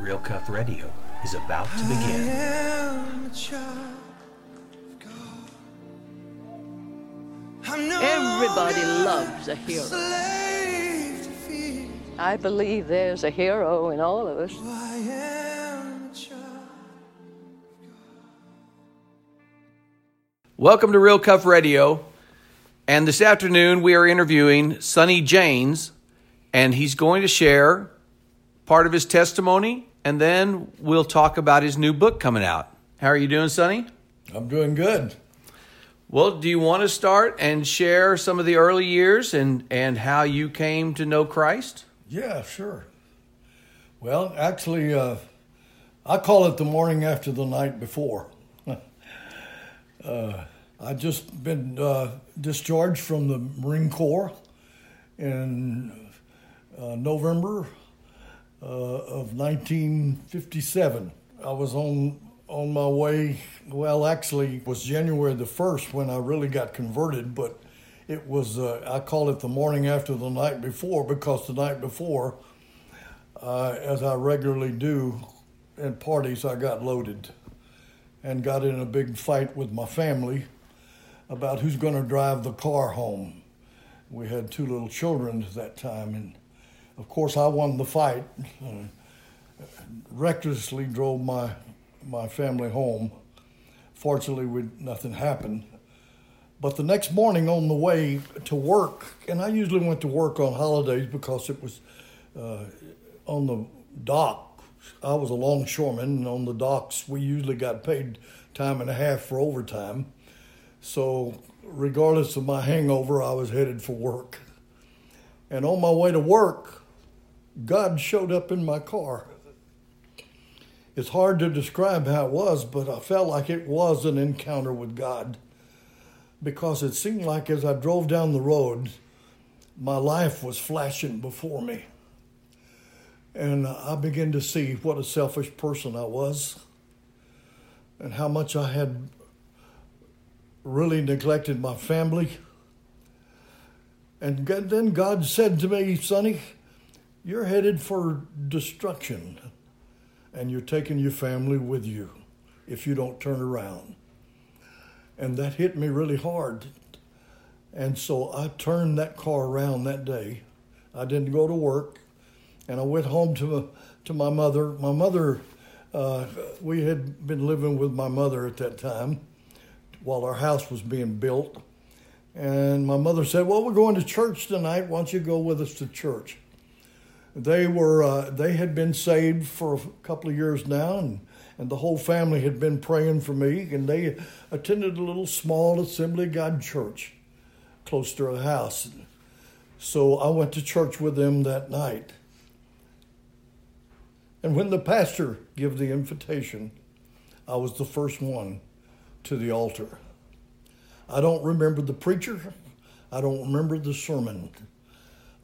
Real Cuff Radio is about to begin. am a child of God. I'm no Everybody loves a hero. slave to fear. I believe there's a hero in all of us. I am a child. Welcome to Real Cuff Radio. And this afternoon we are interviewing Sonny Janes, and he's going to share part of his testimony, and then we'll talk about his new book coming out. How are you doing, Sonny? I'm doing good. Well, do you want to start and share some of the early years and, and how you came to know Christ? Yeah, sure. Well, actually, uh, I call it the morning after the night before. uh, I just been uh, discharged from the Marine Corps in uh, November uh, of 1957. I was on on my way. Well, actually, it was January the first when I really got converted, but it was uh, I call it the morning after the night before because the night before, uh, as I regularly do at parties, I got loaded and got in a big fight with my family about who's going to drive the car home. We had two little children at that time, and of course, I won the fight. Uh, recklessly drove my my family home. Fortunately, we, nothing happened. But the next morning on the way to work, and I usually went to work on holidays because it was uh, on the dock. I was a longshoreman, and on the docks, we usually got paid time and a half for overtime. So, regardless of my hangover, I was headed for work. And on my way to work, God showed up in my car. It's hard to describe how it was, but I felt like it was an encounter with God because it seemed like as I drove down the road, my life was flashing before me. And I began to see what a selfish person I was and how much I had really neglected my family. And then God said to me, Sonny, you're headed for destruction and you're taking your family with you if you don't turn around. And that hit me really hard. And so I turned that car around that day. I didn't go to work, and I went home to to my mother. My mother, uh, we had been living with my mother at that time while our house was being built. And my mother said, "Well, we're going to church tonight. Why don't you go with us to church?" They were uh, they had been saved for a couple of years now, and and the whole family had been praying for me, and they attended a little small Assembly of God church close to our house. So I went to church with them that night. And when the pastor gave the invitation, I was the first one to the altar. I don't remember the preacher. I don't remember the sermon.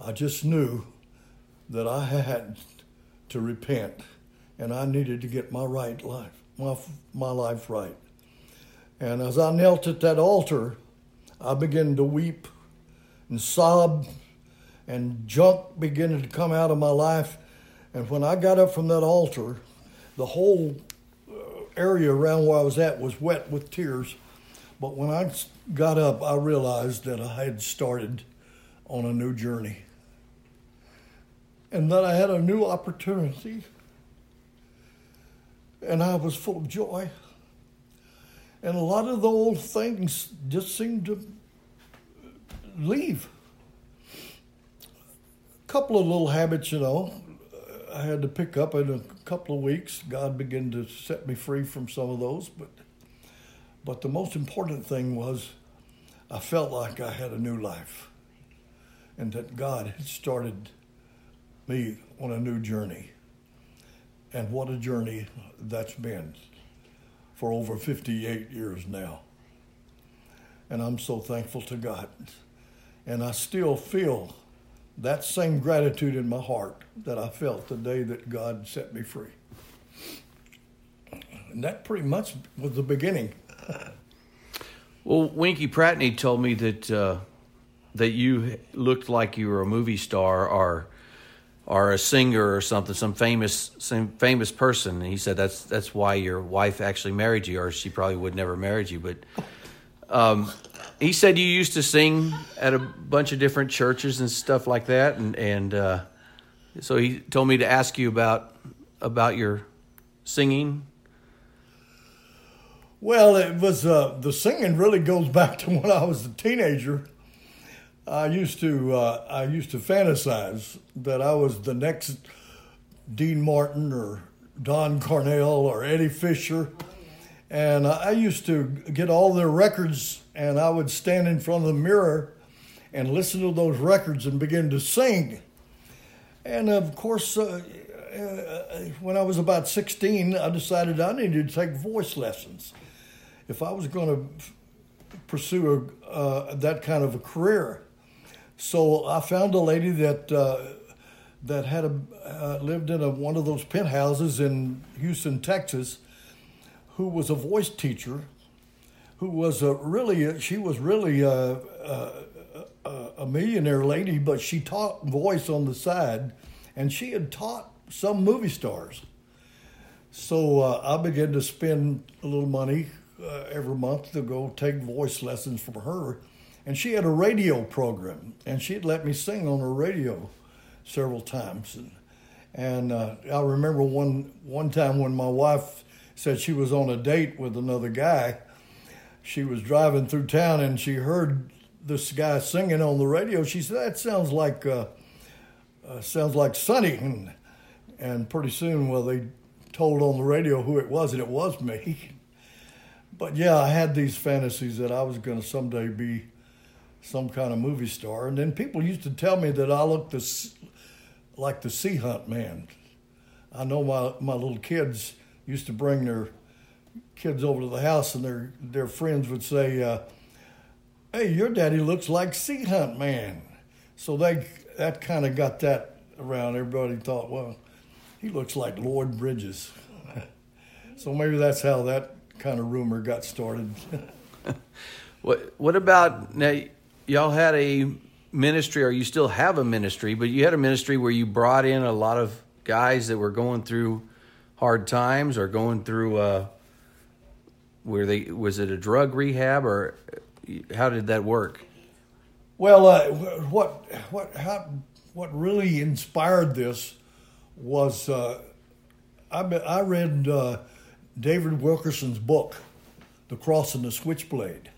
I just knew that I had to repent and I needed to get my right life, my, my life right. And as I knelt at that altar, I began to weep and sob, and junk began to come out of my life. And when I got up from that altar, the whole uh, area around where I was at was wet with tears. But when I got up, I realized that I had started on a new journey and that I had a new opportunity. And I was full of joy. And a lot of the old things just seemed to leave. A couple of little habits, you know, I had to pick up in a couple of weeks. God began to set me free from some of those, but but the most important thing was I felt like I had a new life and that God had started me on a new journey. And what a journey that's been for over 58 years now. And I'm so thankful to God. And I still feel that same gratitude in my heart that I felt the day that God set me free. And that pretty much was the beginning. Well, Winkie Pratney told me that uh, that you looked like you were a movie star or or a singer or something, some famous some famous person. And he said that's that's why your wife actually married you, or she probably would never married you. But um, he said you used to sing at a bunch of different churches and stuff like that, and and uh, so he told me to ask you about about your singing. Well, it was uh, the singing really goes back to when I was a teenager. I used to uh, I used to fantasize that I was the next Dean Martin or Don Cornell or Eddie Fisher, and I used to get all their records, and I would stand in front of the mirror and listen to those records and begin to sing. And of course, uh, uh, when I was about 16, I decided I needed to take voice lessons if I was going to pursue a, uh, that kind of a career. So I found a lady that uh, that had a uh, lived in a, one of those penthouses in Houston, Texas, who was a voice teacher, who was a really she was really a, a, a millionaire lady, but she taught voice on the side, and she had taught some movie stars. So uh, I began to spend a little money uh, every month to go take voice lessons from her. And she had a radio program, and she'd let me sing on her radio several times. And, and uh, I remember one, one time when my wife said she was on a date with another guy. She was driving through town and she heard this guy singing on the radio. She said, "That sounds like uh, uh, sounds like Sonny." And, and pretty soon, well, they told on the radio who it was, and it was me. But yeah, I had these fantasies that I was going to someday be some kind of movie star. And then people used to tell me that I looked this, like the Sea Hunt man. I know my, my little kids used to bring their kids over to the house, and their, their friends would say, uh, Hey, your daddy looks like Sea Hunt man. So they that kind of got that around. Everybody thought, well, he looks like Lloyd Bridges. so maybe that's how that kind of rumor got started. What What about now? Y'all had a ministry, or you still have a ministry, but you had a ministry where you brought in a lot of guys that were going through hard times or going through. Uh, where they was it a drug rehab or how did that work? Well, uh, what what how, what really inspired this was uh, I I read uh, David Wilkerson's book, The Cross and the Switchblade,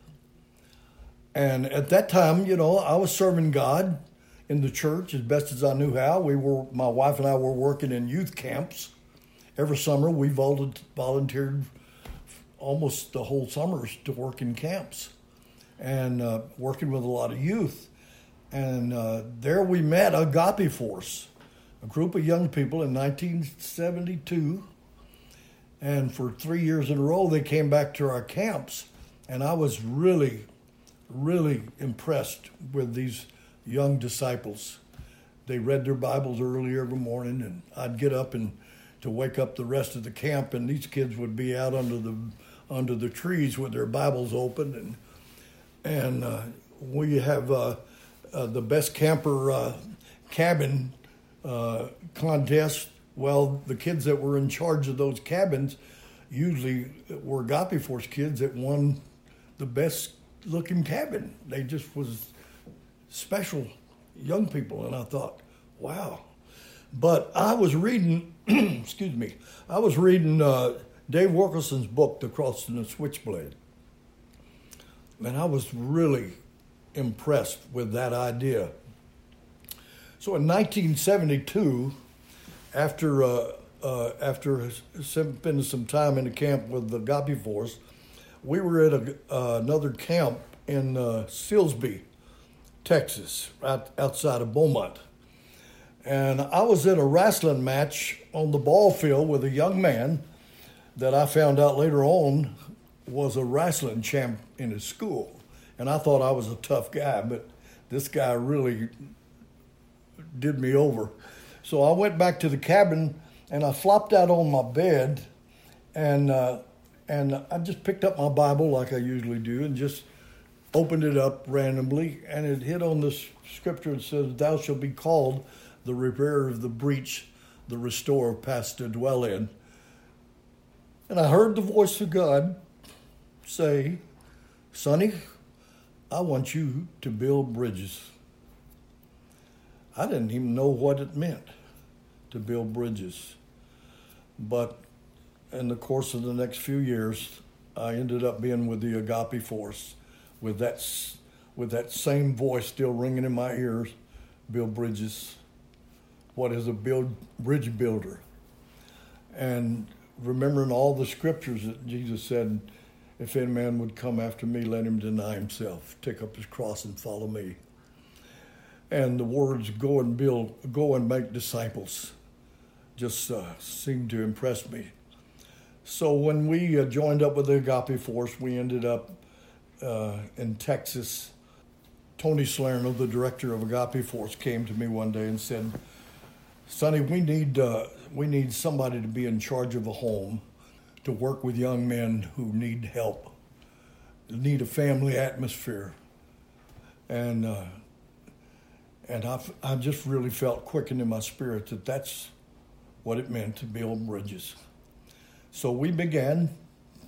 and at that time, you know, I was serving God in the church as best as I knew how. We were my wife and I were working in youth camps every summer. We volunteered almost the whole summers to work in camps and uh, working with a lot of youth. And uh, there we met Agape Force, a group of young people in 1972. And for three years in a row, they came back to our camps. And I was really, really impressed with these young disciples. They read their Bibles early every morning, and I'd get up and to wake up the rest of the camp, and these kids would be out under the under the trees with their Bibles open, and and uh, we have uh, uh, the best camper uh, cabin uh, contest. Well, the kids that were in charge of those cabins usually were Agape Force kids that won the best looking cabin. They just was special young people, and I thought, wow. But I was reading, excuse me, I was reading uh, Dave Wilkerson's book, The Cross and the Switchblade and I was really impressed with that idea. So in 1972, after uh, uh, after spending some time in the camp with the Agape Force, we were at a, uh, another camp in uh, Texas, right outside of Beaumont. And I was in a wrestling match on the ball field with a young man that I found out later on was a wrestling champ in his school. And I thought I was a tough guy, but this guy really did me over. So I went back to the cabin and I flopped out on my bed and uh, and I just picked up my Bible like I usually do and just opened it up randomly and it hit on this scripture that says, Thou shalt be called the repairer of the breach, the restorer passed to dwell in. And I heard the voice of God say, Sonny, I want you to build bridges. I didn't even know what it meant to build bridges. But in the course of the next few years, I ended up being with the Agape Force with that, with that same voice still ringing in my ears Bill bridges. What is a build, bridge builder? And remembering all the scriptures that Jesus said, if any man would come after me, let him deny himself, take up his cross and follow me. And the words "go and build, go and make disciples," just uh, seemed to impress me. So when we uh, joined up with the Agape Force, we ended up uh, in Texas. Tony Salerno, the director of Agape Force, came to me one day and said, "Sonny, we need uh, we need somebody to be in charge of a home." to work with young men who need help, need a family atmosphere. And, uh, and I, I just really felt quickened in my spirit that that's what it meant to build bridges. So we began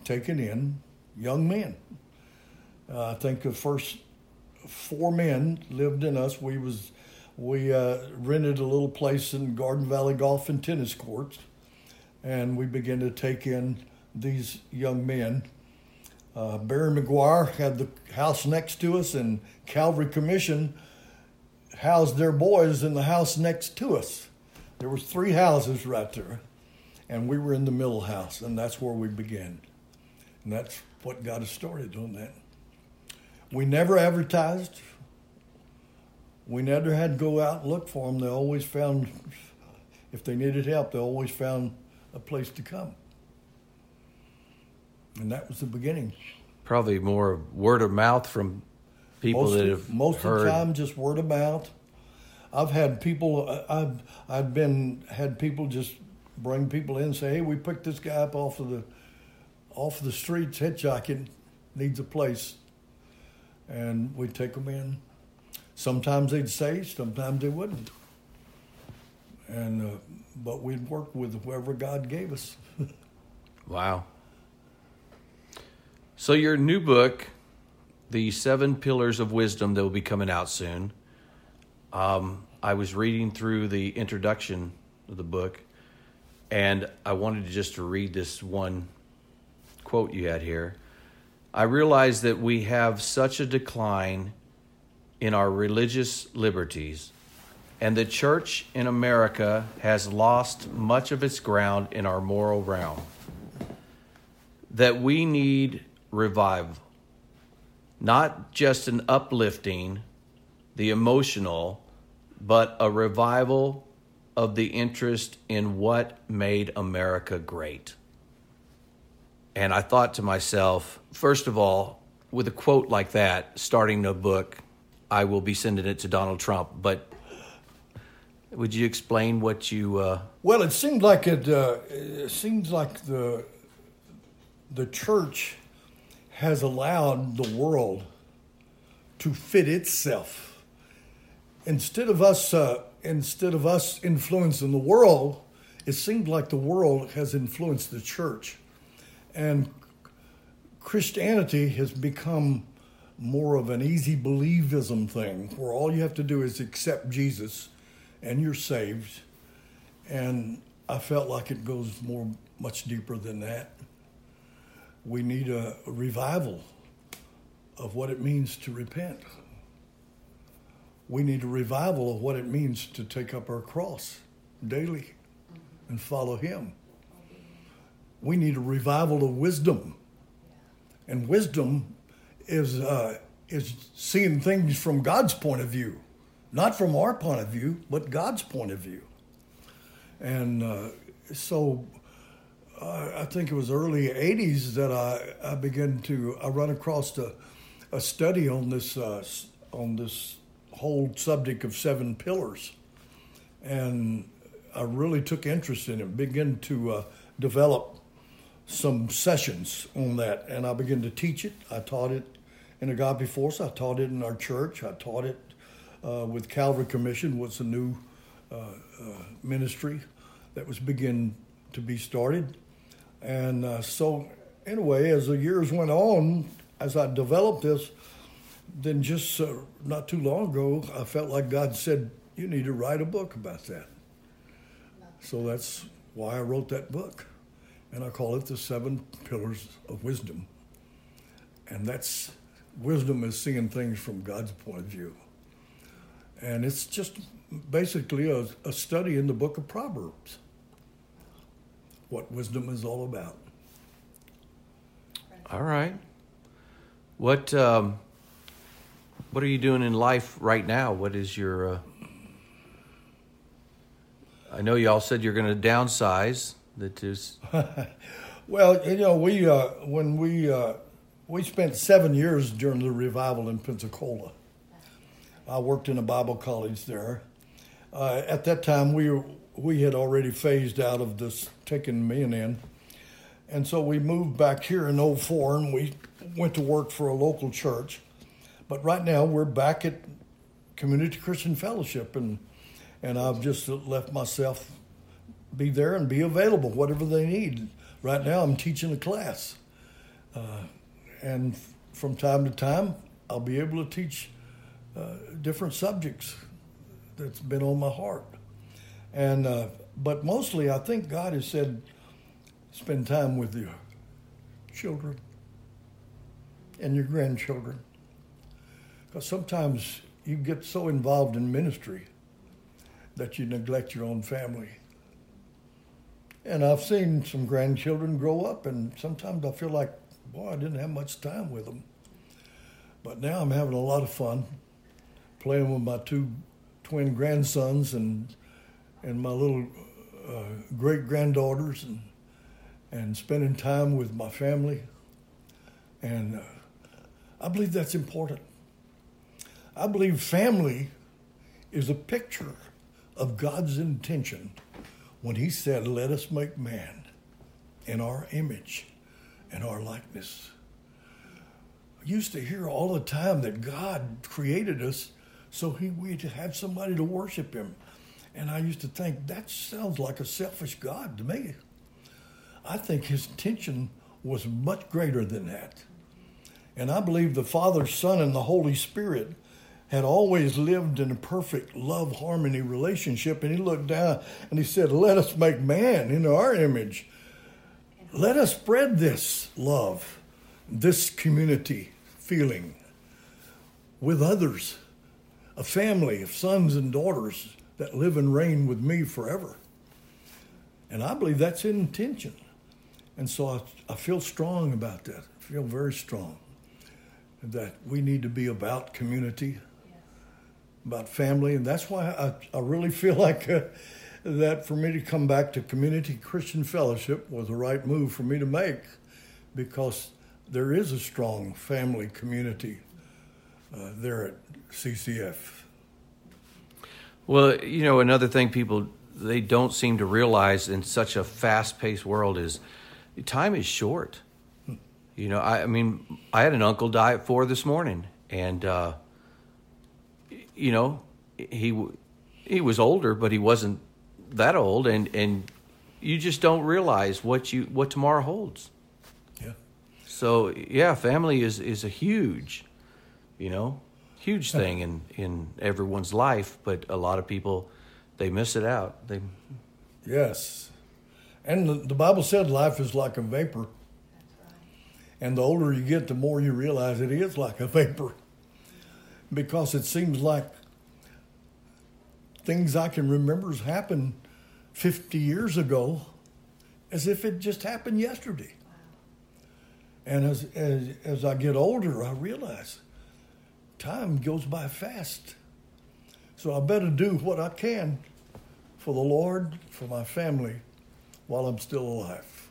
taking in young men. Uh, I think the first four men lived in us. We was we uh, rented a little place in Garden Valley Golf and Tennis Courts, and we began to take in these young men. Uh, Barry McGuire had the house next to us, and Calvary Commission housed their boys in the house next to us. There was three houses right there, and we were in the middle house, and that's where we began. And that's what got us started on that. We never advertised. We never had to go out and look for them. They always found, if they needed help, they always found a place to come. And that was the beginning. Probably more word of mouth from people most that of, have most heard. of the time just word of mouth. I've had people. Uh, I've I've been had people just bring people in and say, "Hey, we picked this guy up off of the off the streets hitchhiking, needs a place," and we take them in. Sometimes they'd say, sometimes they wouldn't. And uh, but we'd work with whoever God gave us. Wow. So your new book, The Seven Pillars of Wisdom, that will be coming out soon. Um, I was reading through the introduction of the book, and I wanted to just to read this one quote you had here. I realize that we have such a decline in our religious liberties, and the church in America has lost much of its ground in our moral realm. That we need revival, not just an uplifting, the emotional, but a revival of the interest in what made America great. And I thought to myself, first of all, with a quote like that, starting a book, I will be sending it to Donald Trump. But would you explain what you? Uh, Well, it seemed like it. Uh, it seems like the the church has allowed the world to fit itself. Instead of us, uh, instead of us influencing the world, it seemed like the world has influenced the church, and Christianity has become more of an easy believism thing, where all you have to do is accept Jesus, and you're saved. And I felt like it goes more, much deeper than that. We need a, revival of what it means to repent. We need a revival of what it means to take up our cross daily and follow Him. We need a revival of wisdom. And wisdom is, uh, is seeing things from God's point of view, not from our point of view, but God's point of view. And uh, so uh, I think it was early 80s that I, I began to, I run across a, a study on this, uh, on this whole subject of seven pillars. And I really took interest in it, began to uh, develop some sessions on that, and I began to teach it. I taught it in Agape Force. I taught it in our church. I taught it uh, with Calvary Commission, was a new uh, uh, ministry that was beginning to be started. And uh, so, anyway, as the years went on, as I developed this, then just uh, not too long ago, I felt like God said, You need to write a book about that. So that's why I wrote that book. And I call it The Seven Pillars of Wisdom. And that's wisdom is seeing things from God's point of view. And it's just basically a, a study in the book of Proverbs, what wisdom is all about. All right. What um, what are you doing in life right now? What is your? Uh... I know y'all said you're going to downsize. That is. well, you know, we uh, when we uh, we spent seven years during the revival in Pensacola. I worked in a Bible college there. Uh, at that time, we we had already phased out of this taking men in, and so we moved back here in 04 and we went to work for a local church. But right now, we're back at Community Christian Fellowship, and and I've just left myself be there and be available, whatever they need. Right now, I'm teaching a class. Uh, and from time to time, I'll be able to teach uh, different subjects that's been on my heart. And uh, but mostly, I think God has said, spend time with your children and your grandchildren, because sometimes you get so involved in ministry that you neglect your own family. And I've seen some grandchildren grow up, and sometimes I feel like, boy, I didn't have much time with them. But now I'm having a lot of fun playing with my two twin grandsons and and my little uh, great granddaughters and and spending time with my family. And uh, I believe that's important. I believe family is a picture of God's intention when He said, Let us make man in our image and our likeness. I used to hear all the time that God created us so he, we'd have somebody to worship Him. And I used to think, that sounds like a selfish God to me. I think His intention was much greater than that. And I believe the Father, Son, and the Holy Spirit had always lived in a perfect love harmony relationship. And he looked down and he said, Let us make man in our image. Let us spread this love, this community feeling with others, a family of sons and daughters that live and reign with me forever. And I believe that's intention. And so I, I feel strong about that. I feel very strong that we need to be about community about family, and that's why I, I really feel like uh, that for me to come back to Community Christian Fellowship was the right move for me to make because there is a strong family community uh, there at CCF. Well, you know, another thing people they don't seem to realize in such a fast-paced world is time is short. You know, I, I mean, I had an uncle die at four this morning, and uh, you know, he he was older, but he wasn't that old, and and you just don't realize what you what tomorrow holds. Yeah. So yeah, family is is a huge, you know, huge thing in in everyone's life, but a lot of people they miss it out. They Yes. And the, the Bible said life is like a vapor. Right. And the older you get, the more you realize it is like a vapor. Because it seems like things I can remember has happened 50 years ago as if it just happened yesterday. And as, as, as I get older, I realize time goes by fast. So I better do what I can for the Lord, for my family, while I'm still alive.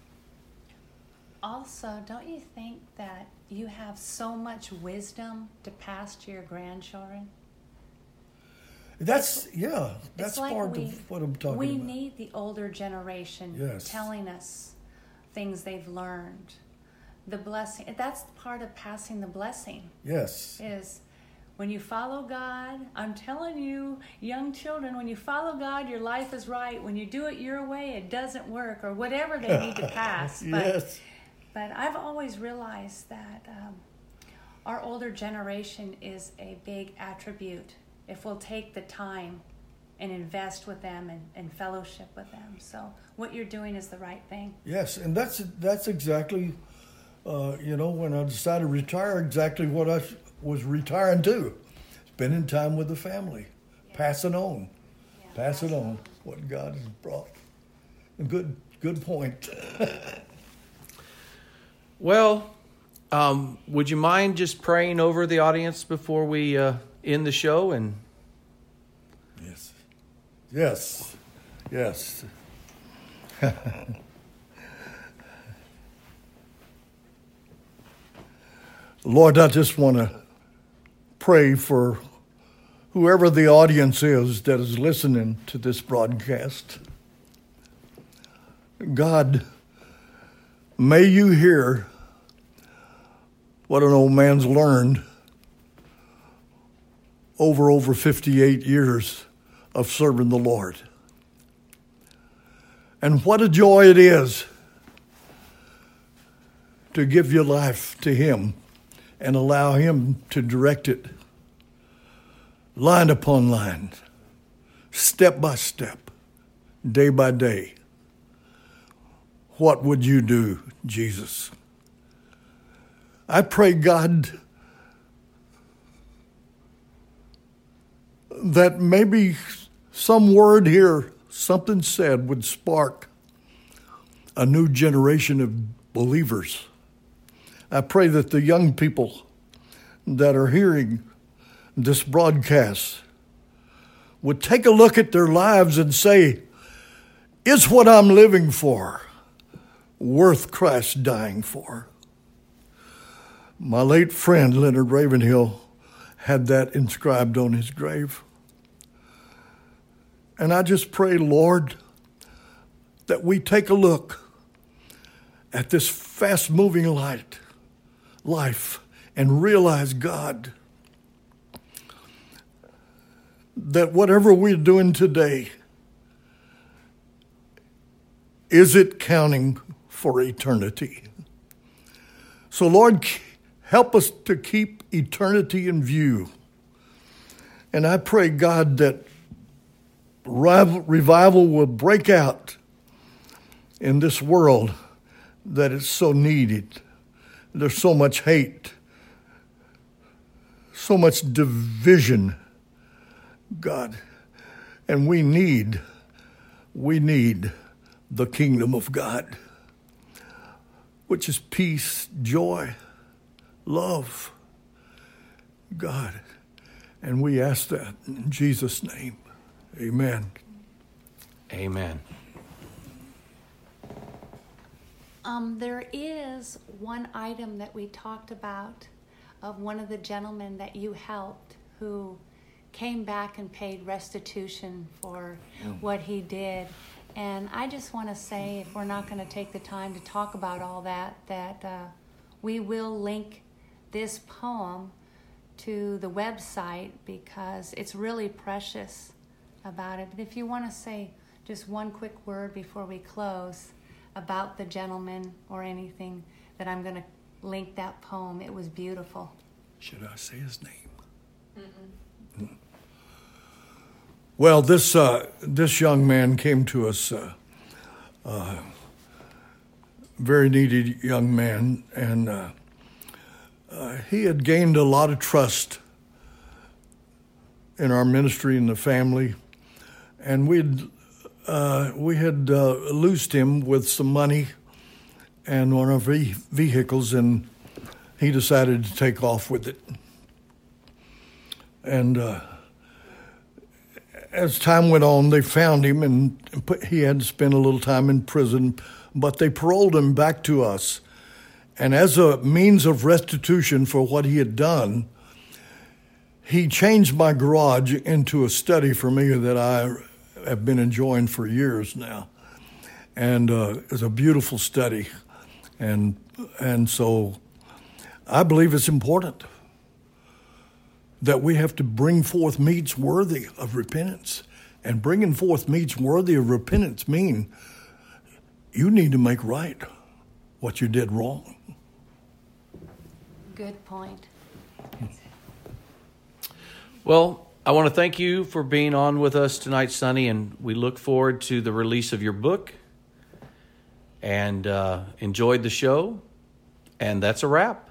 Also, don't you think that you have so much wisdom to pass to your grandchildren? That's yeah. That's like part we, of what I'm talking we about. We need the older generation Yes. telling us things they've learned. The blessing, that's part of passing the blessing, yes. is When you follow God, I'm telling you, young children, when you follow God, your life is right. When you do it your way, it doesn't work, or whatever they need to pass. Yes. but I've always realized that um, our older generation is a big attribute if we'll take the time and invest with them and, and fellowship with them. So what you're doing is the right thing. Yes, and that's that's exactly, uh, you know, when I decided to retire, exactly what I was retiring to, spending time with the family, passing on, passing on what God has brought. Good good point. Well, um, would you mind just praying over the audience before we uh, end the show? And yes, yes, yes. Lord, I just want to pray for whoever the audience is that is listening to this broadcast. God, may you hear what an old man's learned over over 58 years of serving the Lord. And what a joy it is to give your life to Him and allow Him to direct it line upon line, step by step, day by day. What would you do, Jesus? I pray, God, that maybe some word here, something said, would spark a new generation of believers. I pray that the young people that are hearing this broadcast would take a look at their lives and say, Is what I'm living for worth Christ dying for? My late friend Leonard Ravenhill had that inscribed on his grave. And I just pray, Lord, that we take a look at this fast moving light, life and realize, God, that whatever we're doing today, is it counting for eternity? So, Lord, help us to keep eternity in view. And I pray, God, that revival will break out in this world that is so needed. There's so much hate, so much division, God. And we need, we need the kingdom of God, which is peace, joy, love, God. And we ask that in Jesus' name. Amen. amen. Um, there is one item that we talked about of one of the gentlemen that you helped who came back and paid restitution for what he did. And I just want to say, if we're not going to take the time to talk about all that, that uh, we will link this poem to the website because it's really precious about it. But if you want to say just one quick word before we close about the gentleman or anything, that I'm going to link that poem. It was beautiful. Should I say his name? Mm. Well, this uh, this young man came to us, uh, uh, very needy young man, and uh, uh, he had gained a lot of trust in our ministry and the family, and we'd uh, we had loosed him with some money and one of our vehicles, and he decided to take off with it. And as time went on, they found him, and put, he had to spend a little time in prison, but they paroled him back to us. And as a means of restitution for what he had done, he changed my garage into a study for me that I have been enjoying for years now. And uh, it's a beautiful study. And, and so I believe it's important that we have to bring forth meats worthy of repentance. And bringing forth meats worthy of repentance mean you need to make right what you did wrong. Good point. Well, I want to thank you for being on with us tonight, Sonny, and we look forward to the release of your book. And uh, enjoyed the show, and that's a wrap.